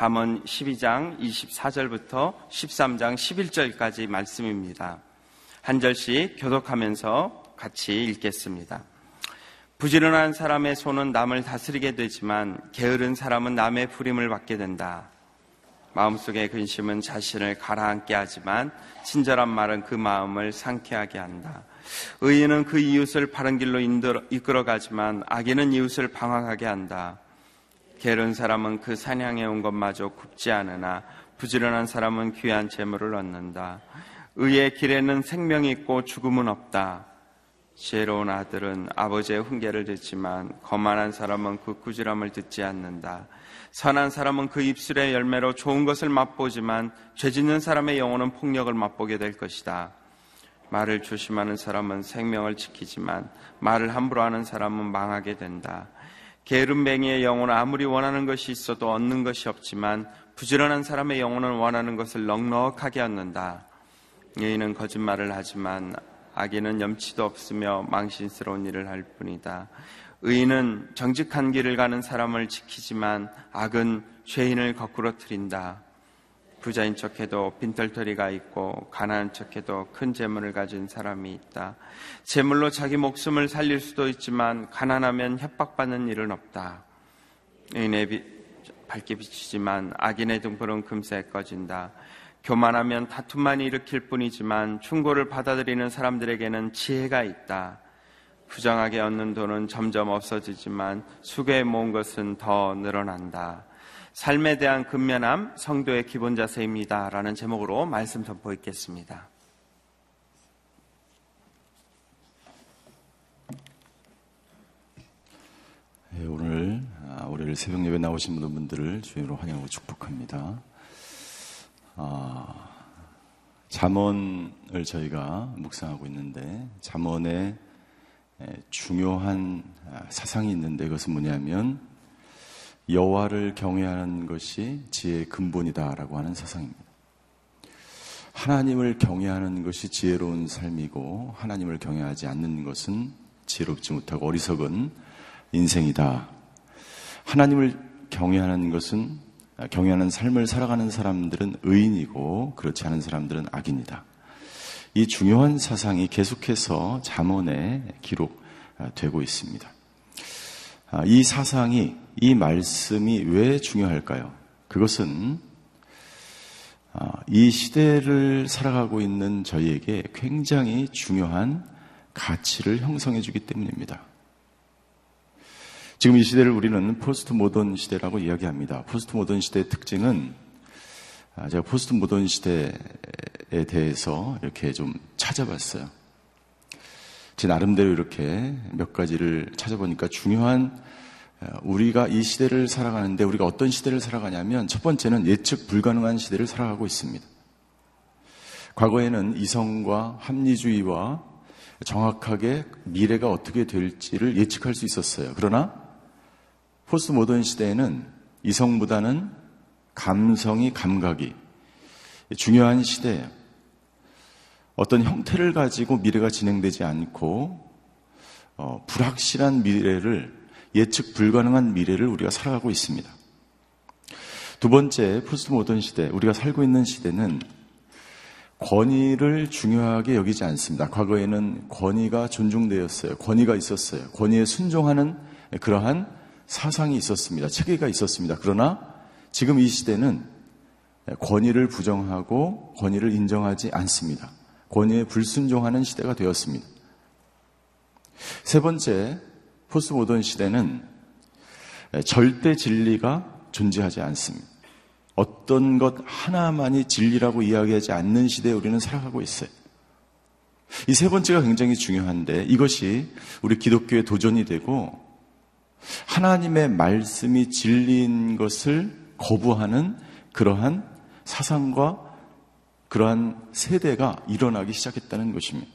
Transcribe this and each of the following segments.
잠언 12장 24절부터 13장 11절까지 말씀입니다. 한 절씩 교독하면서 같이 읽겠습니다. 부지런한 사람의 손은 남을 다스리게 되지만 게으른 사람은 남의 부림을 받게 된다. 마음속의 근심은 자신을 가라앉게 하지만 친절한 말은 그 마음을 상쾌하게 한다. 의인은 그 이웃을 바른 길로 이끌어가지만 악인은 이웃을 방황하게 한다. 게으른 사람은 그 사냥해 온 것마저 굽지 않으나 부지런한 사람은 귀한 재물을 얻는다. 의의 길에는 생명이 있고 죽음은 없다. 지혜로운 아들은 아버지의 훈계를 듣지만 거만한 사람은 그 꾸지람을 듣지 않는다. 선한 사람은 그 입술의 열매로 좋은 것을 맛보지만 죄 짓는 사람의 영혼은 폭력을 맛보게 될 것이다. 말을 조심하는 사람은 생명을 지키지만 말을 함부로 하는 사람은 망하게 된다. 게으름뱅이의 영혼은 아무리 원하는 것이 있어도 얻는 것이 없지만 부지런한 사람의 영혼은 원하는 것을 넉넉하게 얻는다. 여인은 거짓말을 하지만 악인은 염치도 없으며 망신스러운 일을 할 뿐이다. 의인은 정직한 길을 가는 사람을 지키지만 악은 죄인을 거꾸로 트린다. 부자인 척해도 빈털터리가 있고 가난한 척해도 큰 재물을 가진 사람이 있다. 재물로 자기 목숨을 살릴 수도 있지만 가난하면 협박받는 일은 없다. 빛, 밝게 비치지만 악인의 등불은 금세 꺼진다. 교만하면 다툼만 일으킬 뿐이지만 충고를 받아들이는 사람들에게는 지혜가 있다. 부정하게 얻는 돈은 점점 없어지지만 수고에 모은 것은 더 늘어난다. 삶에 대한 근면함, 성도의 기본 자세입니다. 라는 제목으로 말씀 선포 있겠습니다. 네, 오늘 아, 월요일 새벽 예배 나오신 분들을 주님으로 환영하고 축복합니다. 아, 잠언을 저희가 묵상하고 있는데 잠언의 중요한 아, 사상이 있는데 그것은 뭐냐면 여호와를 경외하는 것이 지혜의 근본이다라고 하는 사상입니다. 하나님을 경외하는 것이 지혜로운 삶이고 하나님을 경외하지 않는 것은 지혜롭지 못하고 어리석은 인생이다. 하나님을 경외하는 것은 경외하는 삶을 살아가는 사람들은 의인이고 그렇지 않은 사람들은 악인이다. 이 중요한 사상이 계속해서 잠언에 기록되고 있습니다. 아, 이 사상이, 이 말씀이 왜 중요할까요? 그것은 아, 이 시대를 살아가고 있는 저희에게 굉장히 중요한 가치를 형성해 주기 때문입니다. 지금 이 시대를 우리는 포스트 모던 시대라고 이야기합니다. 포스트 모던 시대의 특징은 아, 제가 포스트 모던 시대에 대해서 이렇게 좀 찾아봤어요. 제 나름대로 이렇게 몇 가지를 찾아보니까 중요한 어, 우리가 이 시대를 살아가는데 우리가 어떤 시대를 살아가냐면 첫 번째는 예측 불가능한 시대를 살아가고 있습니다. 과거에는 이성과 합리주의와 정확하게 미래가 어떻게 될지를 예측할 수 있었어요. 그러나 포스트 모던 시대에는 이성보다는 감성이 감각이 중요한 시대예요. 어떤 형태를 가지고 미래가 진행되지 않고 어, 불확실한 미래를 예측 불가능한 미래를 우리가 살아가고 있습니다. 두 번째 포스트 모던 시대 우리가 살고 있는 시대는 권위를 중요하게 여기지 않습니다. 과거에는 권위가 존중되었어요. 권위가 있었어요. 권위에 순종하는 그러한 사상이 있었습니다. 체계가 있었습니다. 그러나 지금 이 시대는 권위를 부정하고 권위를 인정하지 않습니다. 권위에 불순종하는 시대가 되었습니다. 세 번째, 포스트 모던 시대는 절대 진리가 존재하지 않습니다. 어떤 것 하나만이 진리라고 이야기하지 않는 시대에 우리는 살아가고 있어요. 이 세 번째가 굉장히 중요한데 이것이 우리 기독교의 도전이 되고 하나님의 말씀이 진리인 것을 거부하는 그러한 사상과 그러한 세대가 일어나기 시작했다는 것입니다.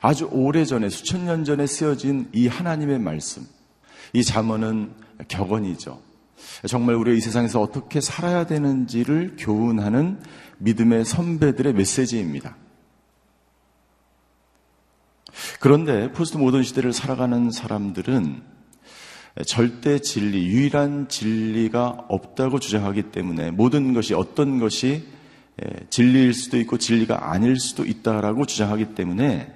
아주 오래 전에 수천 년 전에 쓰여진 이 하나님의 말씀, 이 잠언은 격언이죠. 정말 우리가 이 세상에서 어떻게 살아야 되는지를 교훈하는 믿음의 선배들의 메시지입니다. 그런데 포스트 모던 시대를 살아가는 사람들은 절대 진리, 유일한 진리가 없다고 주장하기 때문에 모든 것이 어떤 것이 진리일 수도 있고 진리가 아닐 수도 있다라고 주장하기 때문에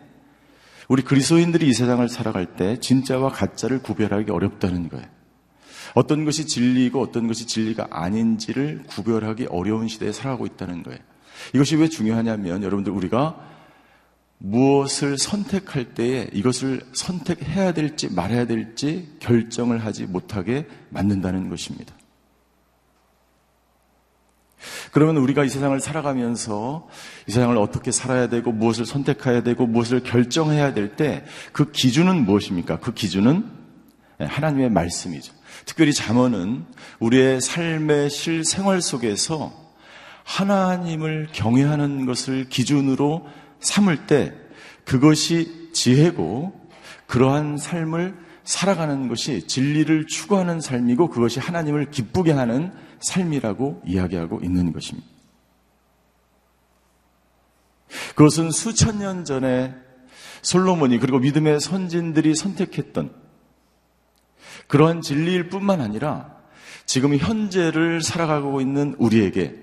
우리 그리스도인들이 이 세상을 살아갈 때 진짜와 가짜를 구별하기 어렵다는 거예요. 어떤 것이 진리이고 어떤 것이 진리가 아닌지를 구별하기 어려운 시대에 살아가고 있다는 거예요. 이것이 왜 중요하냐면 여러분들 우리가 무엇을 선택할 때에 이것을 선택해야 될지 말아야 될지 결정을 하지 못하게 만든다는 것입니다. 그러면 우리가 이 세상을 살아가면서 이 세상을 어떻게 살아야 되고 무엇을 선택해야 되고 무엇을 결정해야 될 때 그 기준은 무엇입니까? 그 기준은 하나님의 말씀이죠. 특별히 잠언은 우리의 삶의 실생활 속에서 하나님을 경외하는 것을 기준으로 삼을 때 그것이 지혜고 그러한 삶을 살아가는 것이 진리를 추구하는 삶이고 그것이 하나님을 기쁘게 하는 삶이라고 이야기하고 있는 것입니다. 그것은 수천 년 전에 솔로몬이 그리고 믿음의 선진들이 선택했던 그러한 진리일 뿐만 아니라 지금 현재를 살아가고 있는 우리에게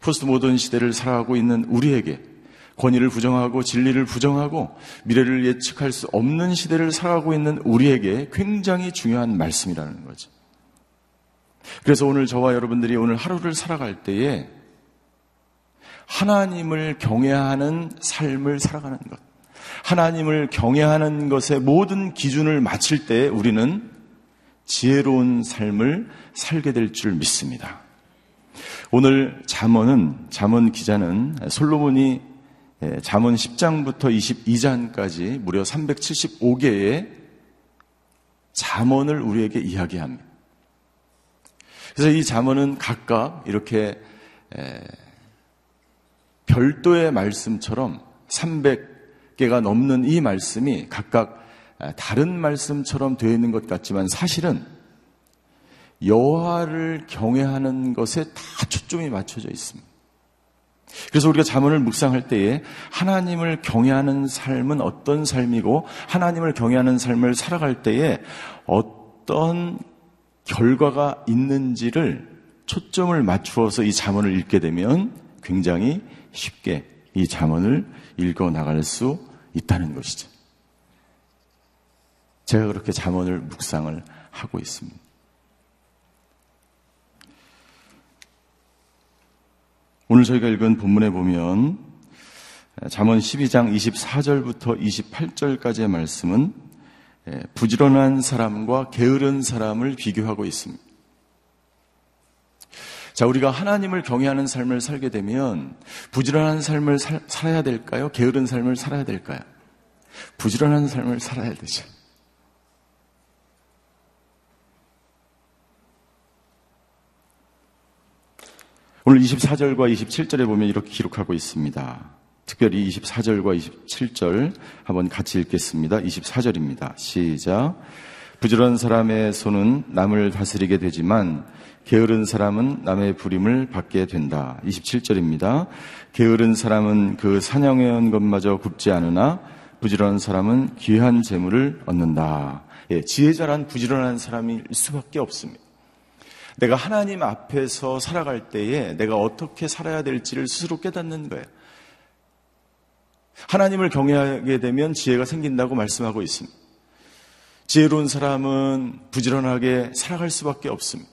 포스트 모던 시대를 살아가고 있는 우리에게 권위를 부정하고 진리를 부정하고 미래를 예측할 수 없는 시대를 살아가고 있는 우리에게 굉장히 중요한 말씀이라는 거죠. 그래서 오늘 저와 여러분들이 오늘 하루를 살아갈 때에 하나님을 경외하는 삶을 살아가는 것. 하나님을 경외하는 것의 모든 기준을 마칠 때 우리는 지혜로운 삶을 살게 될 줄 믿습니다. 오늘 잠언은 잠언 기자는 솔로몬이 잠언 10장부터 22장까지 무려 375개의 잠언을 우리에게 이야기합니다. 그래서 이 잠언은 각각 이렇게 별도의 말씀처럼 300개가 넘는 이 말씀이 각각 다른 말씀처럼 되어 있는 것 같지만 사실은 여호와를 경외하는 것에 다 초점이 맞춰져 있습니다. 그래서 우리가 자문을 묵상할 때에 하나님을 경외하는 삶은 어떤 삶이고 하나님을 경외하는 삶을 살아갈 때에 어떤 결과가 있는지를 초점을 맞추어서 이 자문을 읽게 되면 굉장히 쉽게 이 자문을 읽어 나갈 수 있다는 것이죠. 제가 그렇게 자문을 묵상을 하고 있습니다. 오늘 저희가 읽은 본문에 보면 잠언 12장 24절부터 28절까지의 말씀은 부지런한 사람과 게으른 사람을 비교하고 있습니다. 자, 우리가 하나님을 경외하는 삶을 살게 되면 부지런한 삶을 살, 살아야 될까요? 게으른 삶을 살아야 될까요? 부지런한 삶을 살아야 되죠. 오늘 24절과 27절에 보면 이렇게 기록하고 있습니다. 특별히 24절과 27절 한번 같이 읽겠습니다. 24절입니다. 시작. 부지런한 사람의 손은 남을 다스리게 되지만 게으른 사람은 남의 부림을 받게 된다. 27절입니다. 게으른 사람은 그 사냥해온 것마저 굽지 않으나 부지런한 사람은 귀한 재물을 얻는다. 예, 지혜자란 부지런한 사람일 수밖에 없습니다. 내가 하나님 앞에서 살아갈 때에 내가 어떻게 살아야 될지를 스스로 깨닫는 거예요. 하나님을 경외하게 되면 지혜가 생긴다고 말씀하고 있습니다. 지혜로운 사람은 부지런하게 살아갈 수밖에 없습니다.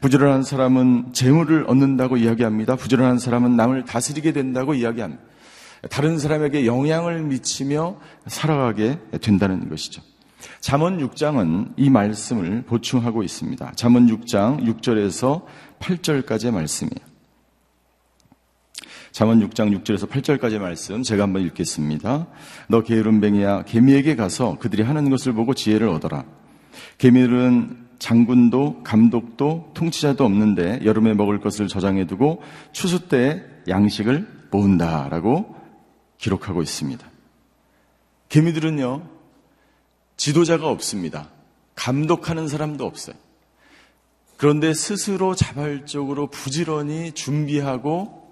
부지런한 사람은 재물을 얻는다고 이야기합니다. 부지런한 사람은 남을 다스리게 된다고 이야기합니다. 다른 사람에게 영향을 미치며 살아가게 된다는 것이죠. 잠언 6장은 이 말씀을 보충하고 있습니다. 잠언 6장 6절에서 8절까지의 말씀이에요. 잠언 6장 6절에서 8절까지의 말씀 제가 한번 읽겠습니다. 너 게으름뱅이야 개미에게 가서 그들이 하는 것을 보고 지혜를 얻어라. 개미들은 장군도 감독도 통치자도 없는데 여름에 먹을 것을 저장해 두고 추수 때 양식을 모은다라고 기록하고 있습니다. 개미들은요 지도자가 없습니다. 감독하는 사람도 없어요. 그런데 스스로 자발적으로 부지런히 준비하고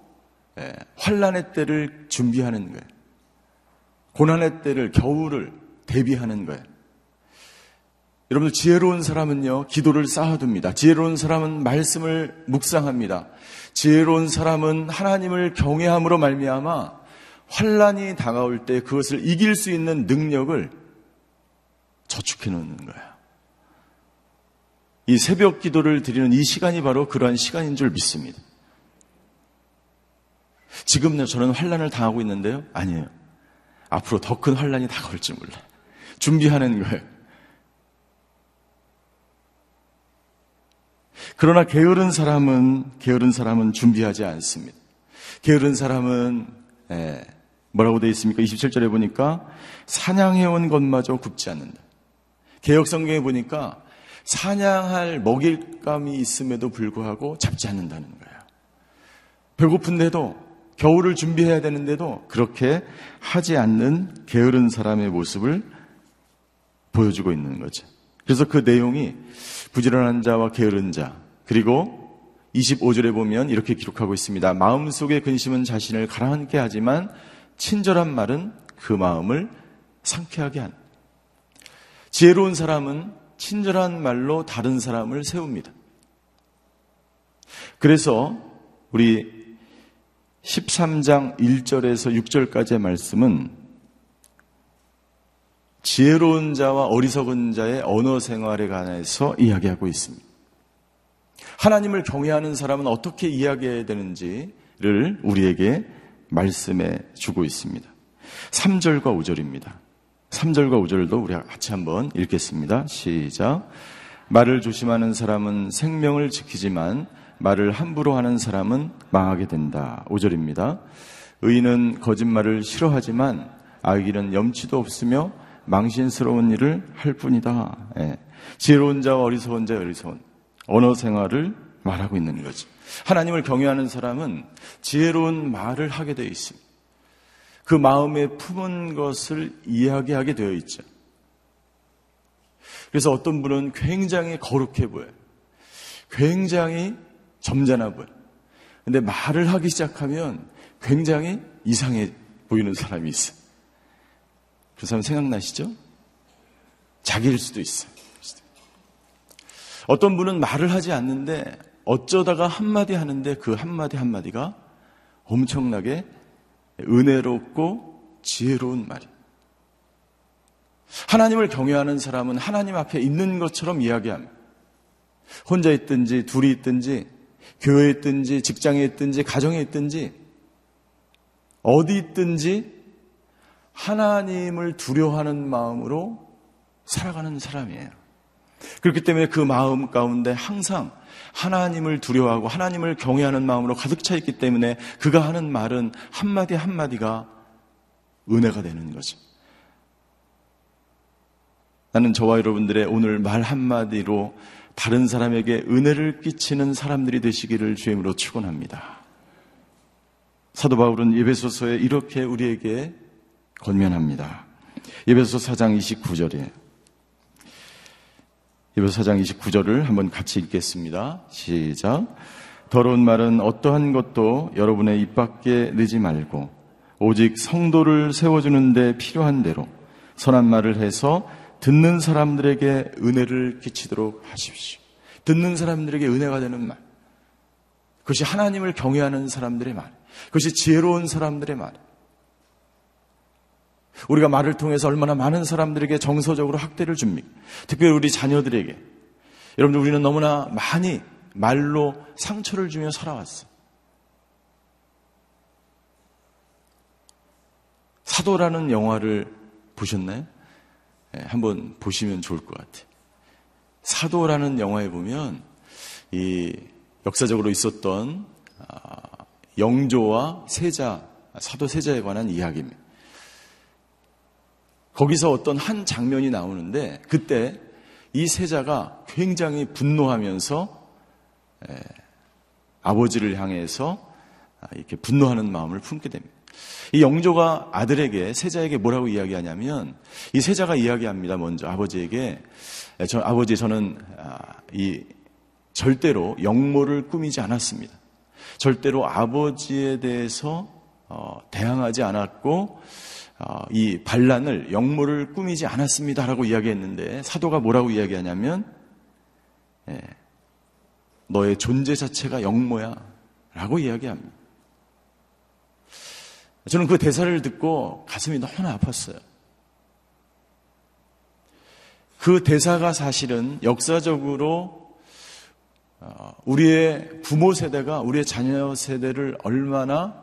예, 환란의 때를 준비하는 거예요. 고난의 때를 겨울을 대비하는 거예요. 여러분들 지혜로운 사람은요, 기도를 쌓아둡니다. 지혜로운 사람은 말씀을 묵상합니다. 지혜로운 사람은 하나님을 경외함으로 말미암아 환란이 다가올 때 그것을 이길 수 있는 능력을 저축해 놓는 거예요. 이 새벽 기도를 드리는 이 시간이 바로 그러한 시간인 줄 믿습니다. 지금 저는 환란을 당하고 있는데요. 아니에요. 앞으로 더 큰 환란이 다가올지 몰라. 준비하는 거예요. 그러나 게으른 사람은 게으른 사람은 준비하지 않습니다. 게으른 사람은 예, 뭐라고 되어 있습니까? 27절에 보니까 사냥해온 것마저 굽지 않는다. 개혁 성경에 보니까 사냥할 먹일감이 있음에도 불구하고 잡지 않는다는 거예요. 배고픈데도 겨울을 준비해야 되는데도 그렇게 하지 않는 게으른 사람의 모습을 보여주고 있는 거죠. 그래서 그 내용이 부지런한 자와 게으른 자 그리고 25절에 보면 이렇게 기록하고 있습니다. 마음속의 근심은 자신을 가라앉게 하지만 친절한 말은 그 마음을 상쾌하게 한. 지혜로운 사람은 친절한 말로 다른 사람을 세웁니다. 그래서 우리 13장 1절에서 6절까지의 말씀은 지혜로운 자와 어리석은 자의 언어 생활에 관해서 이야기하고 있습니다. 하나님을 경외하는 사람은 어떻게 이야기해야 되는지를 우리에게 말씀해 주고 있습니다. 3절과 5절입니다. 3절과 5절도 우리 같이 한번 읽겠습니다. 시작. 말을 조심하는 사람은 생명을 지키지만 말을 함부로 하는 사람은 망하게 된다. 5절입니다. 의인은 거짓말을 싫어하지만 악인은 염치도 없으며 망신스러운 일을 할 뿐이다. 예. 지혜로운 자와 어리석은 자의 어리석은 언어 생활을 말하고 있는 거죠. 하나님을 경외하는 사람은 지혜로운 말을 하게 되어 있습니다. 그 마음에 품은 것을 이야기하게 되어 있죠. 그래서 어떤 분은 굉장히 거룩해 보여요. 굉장히 점잖아 보여요. 근데 말을 하기 시작하면 굉장히 이상해 보이는 사람이 있어요. 그 사람 생각나시죠? 자기일 수도 있어요. 어떤 분은 말을 하지 않는데 어쩌다가 한마디 하는데 그 한마디 한마디가 엄청나게 은혜롭고 지혜로운 말이. 하나님을 경외하는 사람은 하나님 앞에 있는 것처럼 이야기합니다. 혼자 있든지 둘이 있든지 교회에 있든지 직장에 있든지 가정에 있든지 어디 있든지 하나님을 두려워하는 마음으로 살아가는 사람이에요. 그렇기 때문에 그 마음 가운데 항상 하나님을 두려워하고 하나님을 경외하는 마음으로 가득 차 있기 때문에 그가 하는 말은 한마디 한마디가 은혜가 되는 거죠. 나는 저와 여러분들의 오늘 말 한마디로 다른 사람에게 은혜를 끼치는 사람들이 되시기를 주임으로 축원합니다. 사도 바울은 예배소서에 이렇게 우리에게 권면합니다. 예배소 4장 29절에 예배소 4장 29절을 한번 같이 읽겠습니다. 시작. 더러운 말은 어떠한 것도 여러분의 입 밖에 내지 말고 오직 성도를 세워주는데 필요한 대로 선한 말을 해서 듣는 사람들에게 은혜를 끼치도록 하십시오. 듣는 사람들에게 은혜가 되는 말. 그것이 하나님을 경외하는 사람들의 말. 그것이 지혜로운 사람들의 말. 우리가 말을 통해서 얼마나 많은 사람들에게 정서적으로 학대를 줍니까? 특별히 우리 자녀들에게. 여러분들 우리는 너무나 많이 말로 상처를 주며 살아왔어요. 사도라는 영화를 보셨나요? 네, 한번 보시면 좋을 것 같아요. 사도라는 영화에 보면 이 역사적으로 있었던 아, 영조와 세자, 사도 세자에 관한 이야기입니다. 거기서 어떤 한 장면이 나오는데 그때 이 세자가 굉장히 분노하면서 에, 아버지를 향해서 아, 이렇게 분노하는 마음을 품게 됩니다. 이 영조가 아들에게 세자에게 뭐라고 이야기하냐면 이 세자가 이야기합니다. 먼저 아버지에게 저 아버지 저는 아, 이 절대로 영모를 꾸미지 않았습니다. 절대로 아버지에 대해서 어, 대항하지 않았고 어, 이 반란을 영모를 꾸미지 않았습니다라고 이야기했는데 사도가 뭐라고 이야기하냐면 예, 너의 존재 자체가 영모야라고 이야기합니다. 저는 그 대사를 듣고 가슴이 너무나 아팠어요. 그 대사가 사실은 역사적으로 어, 우리의 부모 세대가 우리의 자녀 세대를 얼마나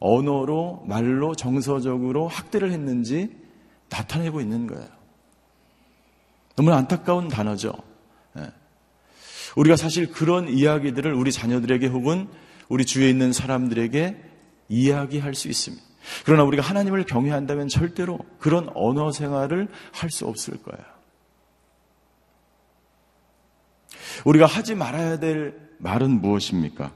언어로, 말로, 정서적으로 학대를 했는지 나타내고 있는 거예요. 너무 안타까운 단어죠. 예. 우리가 사실 그런 이야기들을 우리 자녀들에게 혹은 우리 주위에 있는 사람들에게 이야기할 수 있습니다. 그러나 우리가 하나님을 경외한다면 절대로 그런 언어 생활을 할 수 없을 거예요. 우리가 하지 말아야 될 말은 무엇입니까?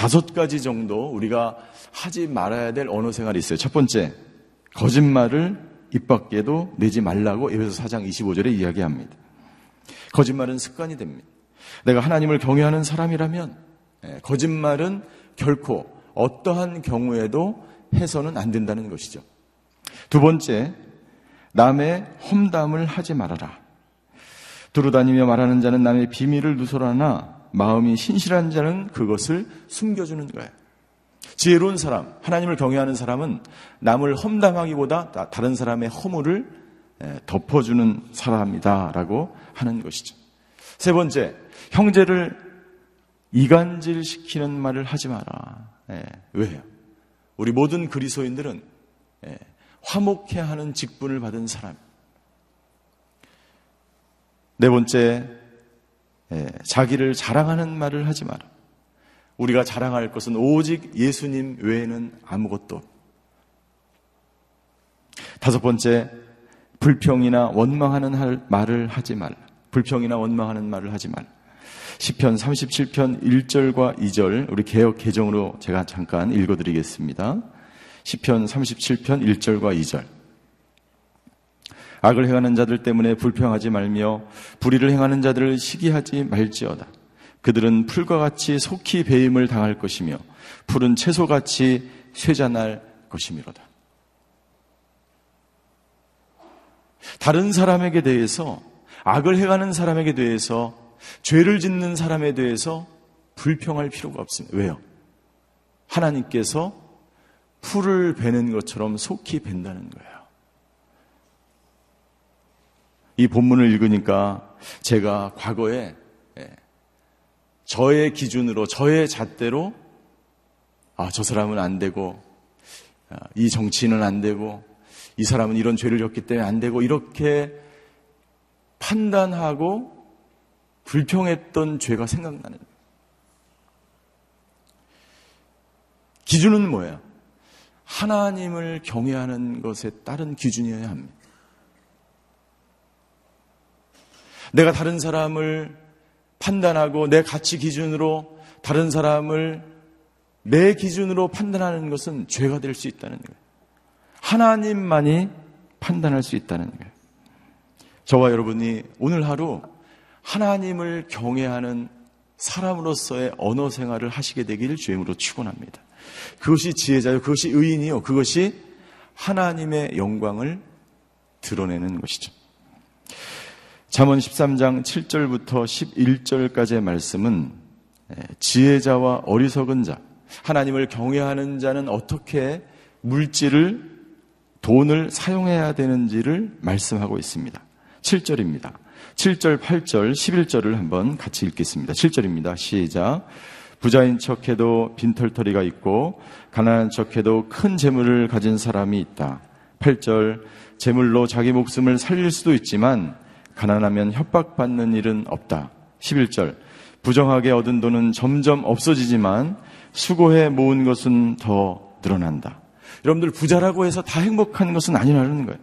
다섯 가지 정도 우리가 하지 말아야 될 언어 생활이 있어요. 첫 번째, 거짓말을 입 밖에도 내지 말라고 에베소 4장 25절에 이야기합니다. 거짓말은 습관이 됩니다. 내가 하나님을 경외하는 사람이라면 예, 거짓말은 결코 어떠한 경우에도 해서는 안 된다는 것이죠. 두 번째, 남의 험담을 하지 말아라. 두루다니며 말하는 자는 남의 비밀을 누설하나 마음이 신실한 자는 그것을 숨겨주는 거예요. 지혜로운 사람, 하나님을 경외하는 사람은 남을 험담하기보다 다른 사람의 허물을 덮어주는 사람이다라고 하는 것이죠. 세 번째, 형제를 이간질시키는 말을 하지 마라. 예, 왜요? 우리 모든 그리스도인들은 예, 화목해 하는 직분을 받은 사람. 네 번째, 예, 자기를 자랑하는 말을 하지 마라. 우리가 자랑할 것은 오직 예수님 외에는 아무것도. 다섯 번째, 불평이나 원망하는 말을 하지 말라. 불평이나 원망하는 말을 하지 말라. 10편 37편 1절과 2절 우리 개혁 개정으로 제가 잠깐 읽어 드리겠습니다. 10편 37편 1절과 2절. 악을 행하는 자들 때문에 불평하지 말며 불의를 행하는 자들을 시기하지 말지어다. 그들은 풀과 같이 속히 배임을 당할 것이며 풀은 채소같이 쇠잔할 것이미로다. 다른 사람에게 대해서 악을 행하는 사람에게 대해서 죄를 짓는 사람에 대해서 불평할 필요가 없습니다. 왜요? 하나님께서 풀을 베는 것처럼 속히 벤다는 거예요. 이 본문을 읽으니까 제가 과거에 예, 저의 기준으로 저의 잣대로 아, 저 사람은 안 되고 아, 이 정치인은 안 되고 이 사람은 이런 죄를 졌기 때문에 안 되고 이렇게 판단하고 불평했던 죄가 생각나는 기준은 뭐예요? 하나님을 경외하는 것에 따른 기준이어야 합니다. 내가 다른 사람을 판단하고 내 가치 기준으로 다른 사람을 내 기준으로 판단하는 것은 죄가 될 수 있다는 거예요. 하나님만이 판단할 수 있다는 거예요. 저와 여러분이 오늘 하루 하나님을 경외하는 사람으로서의 언어 생활을 하시게 되기를 주임으로 축원합니다. 그것이 지혜자요, 그것이 의인이요, 그것이 하나님의 영광을 드러내는 것이죠. 잠언 13장 7절부터 11절까지의 말씀은 지혜자와 어리석은 자, 하나님을 경외하는 자는 어떻게 물질을 돈을 사용해야 되는지를 말씀하고 있습니다. 7절입니다. 7절, 8절, 11절을 한번 같이 읽겠습니다. 7절입니다. 시작. 부자인 척해도 빈털터리가 있고 가난한 척해도 큰 재물을 가진 사람이 있다. 8절. 재물로 자기 목숨을 살릴 수도 있지만 가난하면 협박받는 일은 없다. 11절. 부정하게 얻은 돈은 점점 없어지지만 수고해 모은 것은 더 늘어난다. 여러분들 부자라고 해서 다 행복한 것은 아니라는 거예요.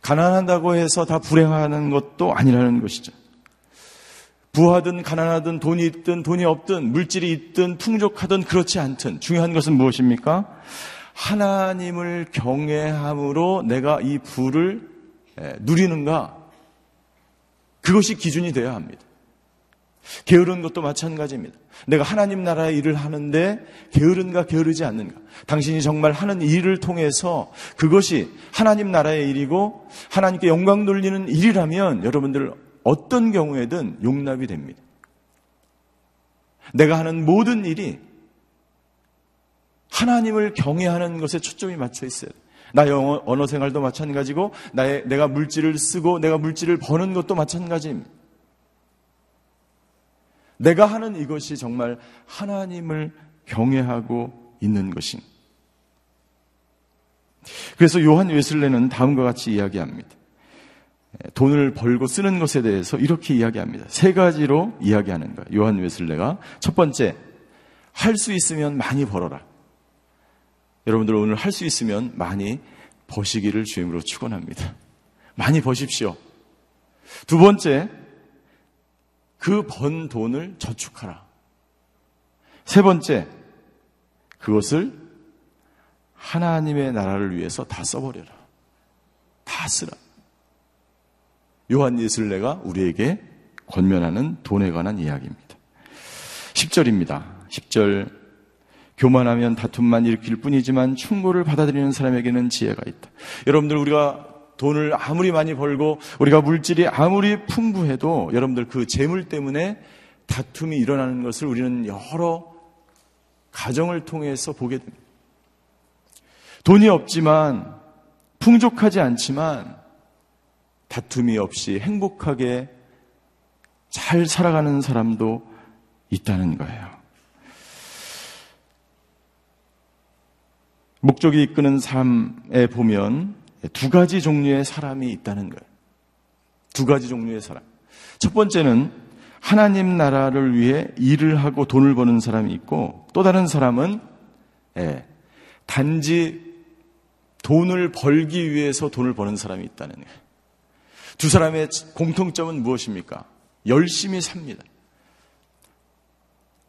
가난한다고 해서 다 불행하는 것도 아니라는 것이죠. 부하든 가난하든 돈이 있든 돈이 없든 물질이 있든 풍족하든 그렇지 않든 중요한 것은 무엇입니까? 하나님을 경외함으로 내가 이 부를 누리는가 그것이 기준이 되어야 합니다. 게으른 것도 마찬가지입니다. 내가 하나님 나라의 일을 하는데 게으른가 게으르지 않는가. 당신이 정말 하는 일을 통해서 그것이 하나님 나라의 일이고 하나님께 영광 돌리는 일이라면 여러분들 어떤 경우에든 용납이 됩니다. 내가 하는 모든 일이 하나님을 경외하는 것에 초점이 맞춰 있어요. 나의 언어 생활도 마찬가지고 나의 내가 물질을 쓰고 내가 물질을 버는 것도 마찬가지입니다. 내가 하는 이것이 정말 하나님을 경외하고 있는 것입니다. 그래서 요한 웨슬레는 다음과 같이 이야기합니다. 돈을 벌고 쓰는 것에 대해서 이렇게 이야기합니다. 세 가지로 이야기하는 거예요. 요한 웨슬레가 첫 번째, 할 수 있으면 많이 벌어라. 여러분들 오늘 할 수 있으면 많이 버시기를 주임으로 축원합니다. 많이 버십시오. 두 번째, 그 번 돈을 저축하라. 세 번째, 그것을 하나님의 나라를 위해서 다 써버려라. 다 쓰라. 요한 예술레가 우리에게 권면하는 돈에 관한 이야기입니다. 10절입니다. 10절 교만하면 다툼만 일으킬 뿐이지만 충고를 받아들이는 사람에게는 지혜가 있다. 여러분들 우리가 돈을 아무리 많이 벌고 우리가 물질이 아무리 풍부해도 여러분들 그 재물 때문에 다툼이 일어나는 것을 우리는 여러 가정을 통해서 보게 됩니다. 돈이 없지만 풍족하지 않지만 다툼이 없이 행복하게 잘 살아가는 사람도 있다는 거예요. 목적이 이끄는 삶에 보면 두 가지 종류의 사람이 있다는 거예요. 두 가지 종류의 사람. 첫 번째는 하나님 나라를 위해 일을 하고 돈을 버는 사람이 있고 또 다른 사람은 예, 단지 돈을 벌기 위해서 돈을 버는 사람이 있다는 거예요. 두 사람의 공통점은 무엇입니까? 열심히 삽니다.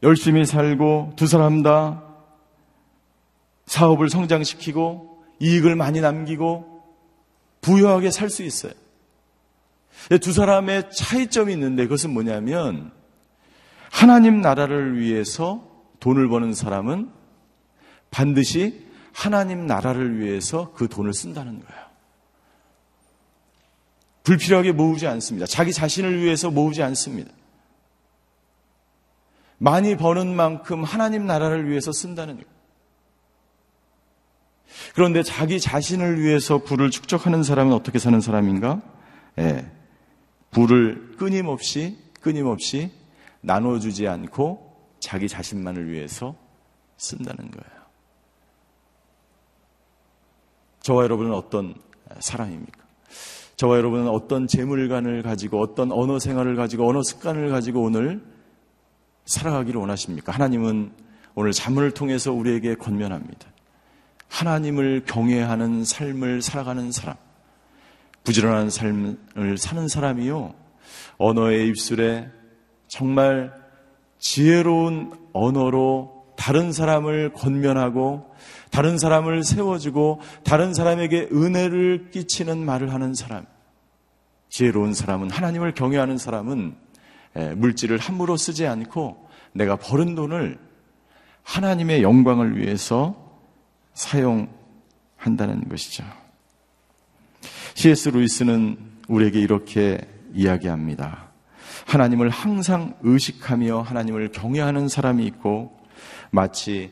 열심히 살고 두 사람 다 사업을 성장시키고 이익을 많이 남기고 부유하게 살 수 있어요. 두 사람의 차이점이 있는데 그것은 뭐냐면 하나님 나라를 위해서 돈을 버는 사람은 반드시 하나님 나라를 위해서 그 돈을 쓴다는 거예요. 불필요하게 모으지 않습니다. 자기 자신을 위해서 모으지 않습니다. 많이 버는 만큼 하나님 나라를 위해서 쓴다는 거예요. 그런데 자기 자신을 위해서 부를 축적하는 사람은 어떻게 사는 사람인가? 예. 부를 끊임없이, 끊임없이 나눠주지 않고 자기 자신만을 위해서 쓴다는 거예요. 저와 여러분은 어떤 사람입니까? 저와 여러분은 어떤 재물관을 가지고 어떤 언어 생활을 가지고 언어 습관을 가지고 오늘 살아가기를 원하십니까? 하나님은 오늘 자문을 통해서 우리에게 권면합니다. 하나님을 경외하는 삶을 살아가는 사람, 부지런한 삶을 사는 사람이요. 언어의 입술에 정말 지혜로운 언어로 다른 사람을 권면하고 다른 사람을 세워주고 다른 사람에게 은혜를 끼치는 말을 하는 사람. 지혜로운 사람은 하나님을 경외하는 사람은 물질을 함부로 쓰지 않고 내가 버는 돈을 하나님의 영광을 위해서 사용한다는 것이죠. C.S. 루이스는 우리에게 이렇게 이야기합니다. 하나님을 항상 의식하며 하나님을 경외하는 사람이 있고 마치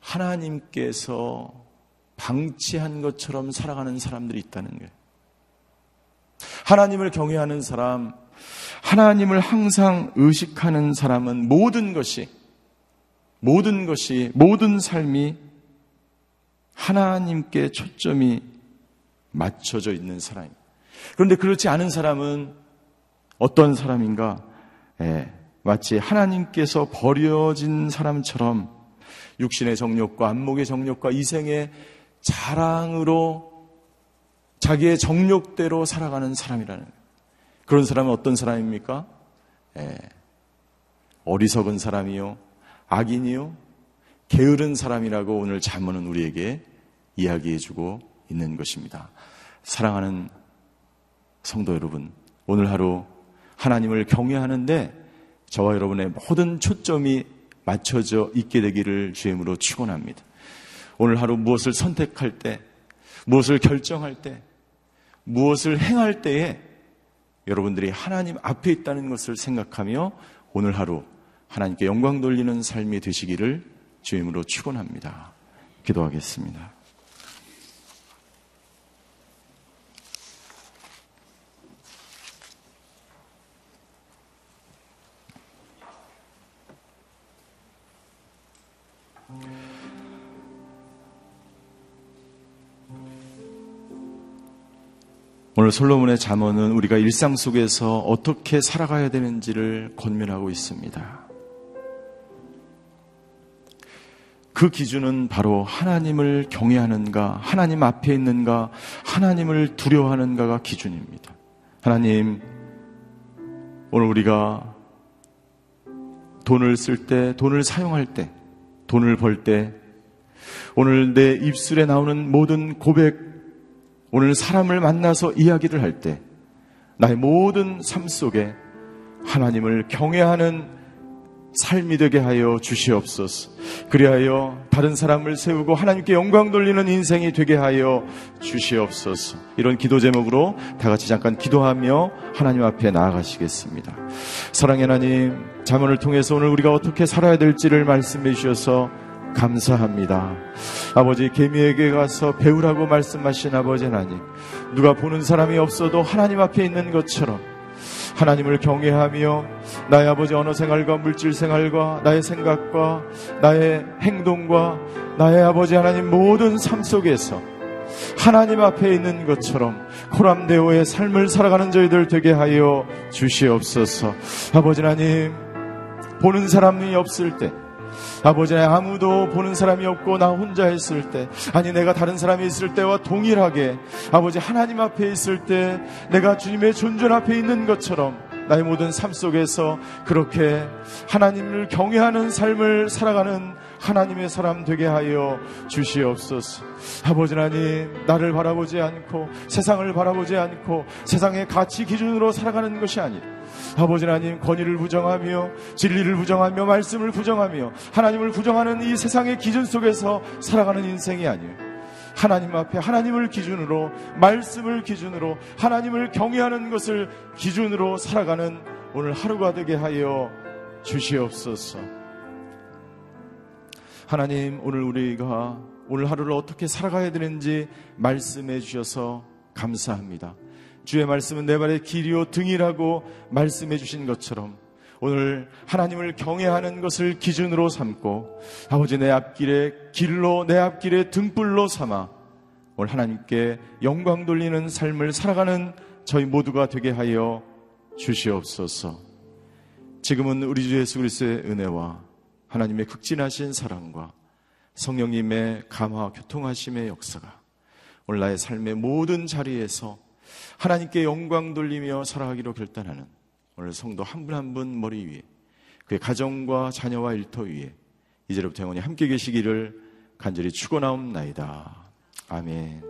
하나님께서 방치한 것처럼 살아가는 사람들이 있다는 거예요. 하나님을 경외하는 사람, 하나님을 항상 의식하는 사람은 모든 것이, 모든 것이, 모든 삶이 하나님께 초점이 맞춰져 있는 사람입니다. 그런데 그렇지 않은 사람은 어떤 사람인가? 예, 마치 하나님께서 버려진 사람처럼 육신의 정욕과 안목의 정욕과 이생의 자랑으로 자기의 정욕대로 살아가는 사람이라는 그런 사람은 어떤 사람입니까? 예, 어리석은 사람이요, 악인이요, 게으른 사람이라고 오늘 자문은 우리에게 이야기해주고 있는 것입니다. 사랑하는 성도 여러분, 오늘 하루 하나님을 경외하는데 저와 여러분의 모든 초점이 맞춰져 있게 되기를 주임으로 축원합니다. 오늘 하루 무엇을 선택할 때, 무엇을 결정할 때, 무엇을 행할 때에 여러분들이 하나님 앞에 있다는 것을 생각하며 오늘 하루 하나님께 영광 돌리는 삶이 되시기를 주임으로 축원합니다. 기도하겠습니다. 오늘 솔로몬의 잠언은 우리가 일상 속에서 어떻게 살아가야 되는지를 권면하고 있습니다. 그 기준은 바로 하나님을 경외하는가, 하나님 앞에 있는가, 하나님을 두려워하는가가 기준입니다. 하나님, 오늘 우리가 돈을 쓸 때, 돈을 사용할 때, 돈을 벌 때, 오늘 내 입술에 나오는 모든 고백, 오늘 사람을 만나서 이야기를 할 때 나의 모든 삶 속에 하나님을 경외하는 삶이 되게 하여 주시옵소서. 그리하여 다른 사람을 세우고 하나님께 영광 돌리는 인생이 되게 하여 주시옵소서. 이런 기도 제목으로 다 같이 잠깐 기도하며 하나님 앞에 나아가시겠습니다. 사랑의 하나님, 자문을 통해서 오늘 우리가 어떻게 살아야 될지를 말씀해 주셔서 감사합니다. 아버지 개미에게 가서 배우라고 말씀하신 아버지 하나님. 누가 보는 사람이 없어도 하나님 앞에 있는 것처럼 하나님을 경외하며 나의 아버지 언어 생활과 물질 생활과 나의 생각과 나의 행동과 나의 아버지 하나님 모든 삶 속에서 하나님 앞에 있는 것처럼 코람데오의 삶을 살아가는 저희들 되게 하여 주시옵소서. 아버지 하나님 보는 사람이 없을 때 아버지 아무도 보는 사람이 없고 나 혼자 있을 때 아니 내가 다른 사람이 있을 때와 동일하게 아버지 하나님 앞에 있을 때 내가 주님의 존존 앞에 있는 것처럼 나의 모든 삶 속에서 그렇게 하나님을 경외하는 삶을 살아가는 하나님의 사람 되게 하여 주시옵소서. 아버지 하나님, 나를 바라보지 않고 세상을 바라보지 않고 세상의 가치 기준으로 살아가는 것이 아니라 아버지 하나님 권위를 부정하며 진리를 부정하며 말씀을 부정하며 하나님을 부정하는 이 세상의 기준 속에서 살아가는 인생이 아니에요. 하나님 앞에 하나님을 기준으로 말씀을 기준으로 하나님을 경외하는 것을 기준으로 살아가는 오늘 하루가 되게 하여 주시옵소서. 하나님 오늘 우리가 오늘 하루를 어떻게 살아가야 되는지 말씀해 주셔서 감사합니다. 주의 말씀은 내 발의 길이요 등이라고 말씀해 주신 것처럼 오늘 하나님을 경외하는 것을 기준으로 삼고 아버지 내 앞길에 길로 내 앞길에 등불로 삼아 오늘 하나님께 영광 돌리는 삶을 살아가는 저희 모두가 되게 하여 주시옵소서. 지금은 우리 주 예수 그리스도의 은혜와 하나님의 극진하신 사랑과 성령님의 감화 교통하심의 역사가 오늘 나의 삶의 모든 자리에서 하나님께 영광 돌리며 살아가기로 결단하는 오늘 성도 한 분 한 분 머리 위에 그의 가정과 자녀와 일터 위에 이제로부터 영원히 함께 계시기를 간절히 축원하옵나이다. 아멘.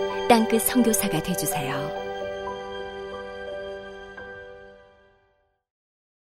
땅끝 성교사가 되주세요